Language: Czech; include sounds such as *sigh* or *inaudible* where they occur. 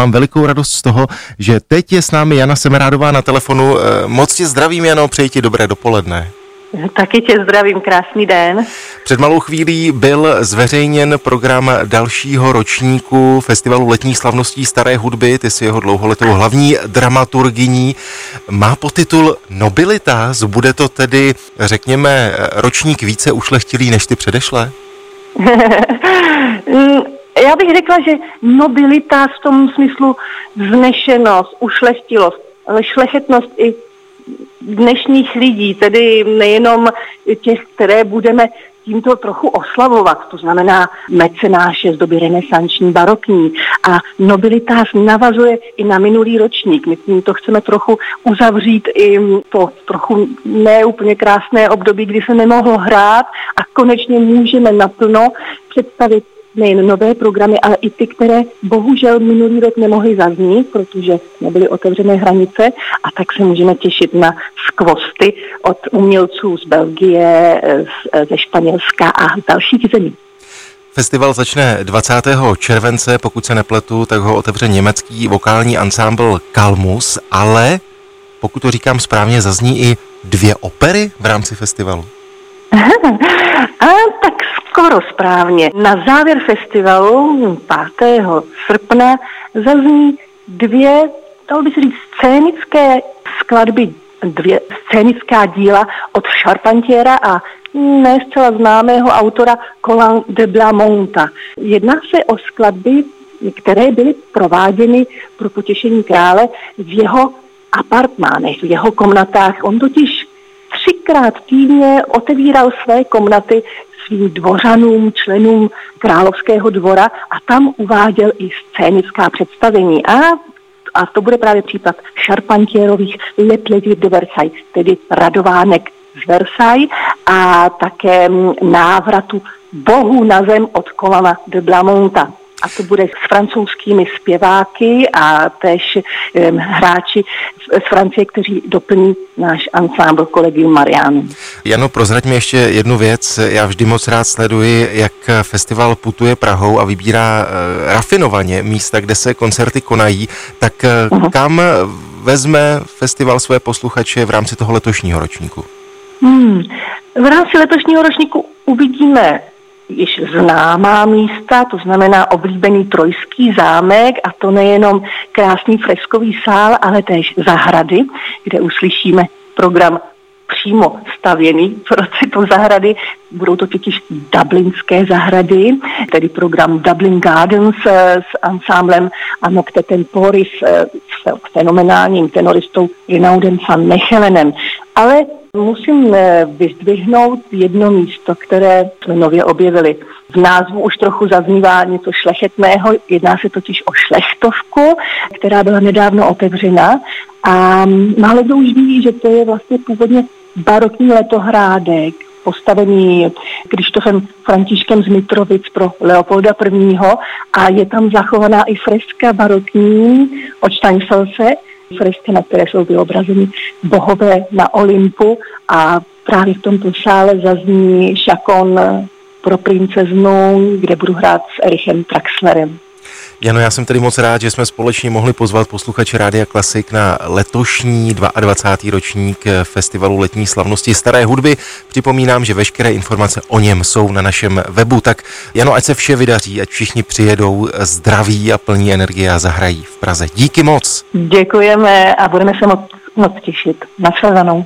mám velikou radost z toho, že teď je s námi Jana Semerádová na telefonu. Eh, moc tě zdravím, Jano, přeji ti dobré dopoledne. Taky tě zdravím, krásný den. Před malou chvílí byl zveřejněn program dalšího ročníku Festivalu letních slavností staré hudby. Ty jsi jeho dlouholetou hlavní dramaturgyní. Má potitul Nobilitas. Bude to tedy, řekněme, ročník více ušlechtilý než ty předešlé? *laughs* Já bych řekla, že nobilita v tom smyslu vznešenost, ušlechtilost, ale šlechetnost i dnešních lidí, tedy nejenom těch, které budeme tímto trochu oslavovat, to znamená mecenáše z doby renesanční, barokní a nobilitas navazuje i na minulý ročník. My to chceme trochu uzavřít i to trochu neúplně krásné období, kdy se nemohlo hrát a konečně můžeme naplno představit nejen nové programy, ale i ty, které bohužel minulý rok nemohly zaznít, protože nebyly otevřené hranice a tak se můžeme těšit na skvosty od umělců z Belgie, ze Španělska a dalších zemí. Festival začne 20. července, pokud se nepletu, tak ho otevře německý vokální ansámbl Kalmus, ale pokud to říkám správně, zazní i dvě opery v rámci festivalu. *laughs* a tak skoro správně. Na závěr festivalu 5. srpna zazní dvě, dalo by se říct, scénické skladby, dvě scénická díla od Charpentiera a ne zcela známého autora Colin de Blamonta. Jedná se o skladby, které byly prováděny pro potěšení krále v jeho apartmánech, v jeho komnatách. On totiž třikrát týdně otevíral své komnaty svým dvořanům, členům královského dvora a tam uváděl i scénická představení. A a to bude právě případ Šarpantierových Letlevir de Versailles, tedy radovánek z Versailles a také návratu bohu na zem od Kolana de Blamonta a to bude s francouzskými zpěváky a tež um, hráči z Francie, kteří doplní náš ansámbl Collegium Marianum. Jano, prozrať mi ještě jednu věc. Já vždy moc rád sleduji, jak festival putuje Prahou a vybírá uh, rafinovaně místa, kde se koncerty konají. Tak uh, uh-huh. kam vezme festival své posluchače v rámci toho letošního ročníku? Hmm. V rámci letošního ročníku uvidíme již známá místa, to znamená oblíbený trojský zámek a to nejenom krásný freskový sál, ale též zahrady, kde uslyšíme program přímo stavěný pro tyto zahrady. Budou to totiž dublinské zahrady, tedy program Dublin Gardens s ansámblem Anokte Temporis s fenomenálním tenoristou Rinaudem van Mechelenem. Ale Musím vyzdvihnout jedno místo, které jsme nově objevili. V názvu už trochu zaznívá něco šlechetného, jedná se totiž o šlechtovku, která byla nedávno otevřena a málo kdo už ví, že to je vlastně původně barokní letohrádek, postavený Krištofem Františkem z Mitrovic pro Leopolda I. a je tam zachovaná i freska barokní od Steinfelse, fresky, na které jsou vyobrazeny bohové na Olympu a právě v tomto sále zazní šakon pro princeznu, kde budu hrát s Erichem Traxlerem. Jano, já jsem tedy moc rád, že jsme společně mohli pozvat posluchače Rádia Klasik na letošní 22. ročník Festivalu letní slavnosti staré hudby. Připomínám, že veškeré informace o něm jsou na našem webu, tak Jano, ať se vše vydaří, ať všichni přijedou zdraví a plní energie a zahrají v Praze. Díky moc. Děkujeme a budeme se moc, moc těšit. Nasledanou.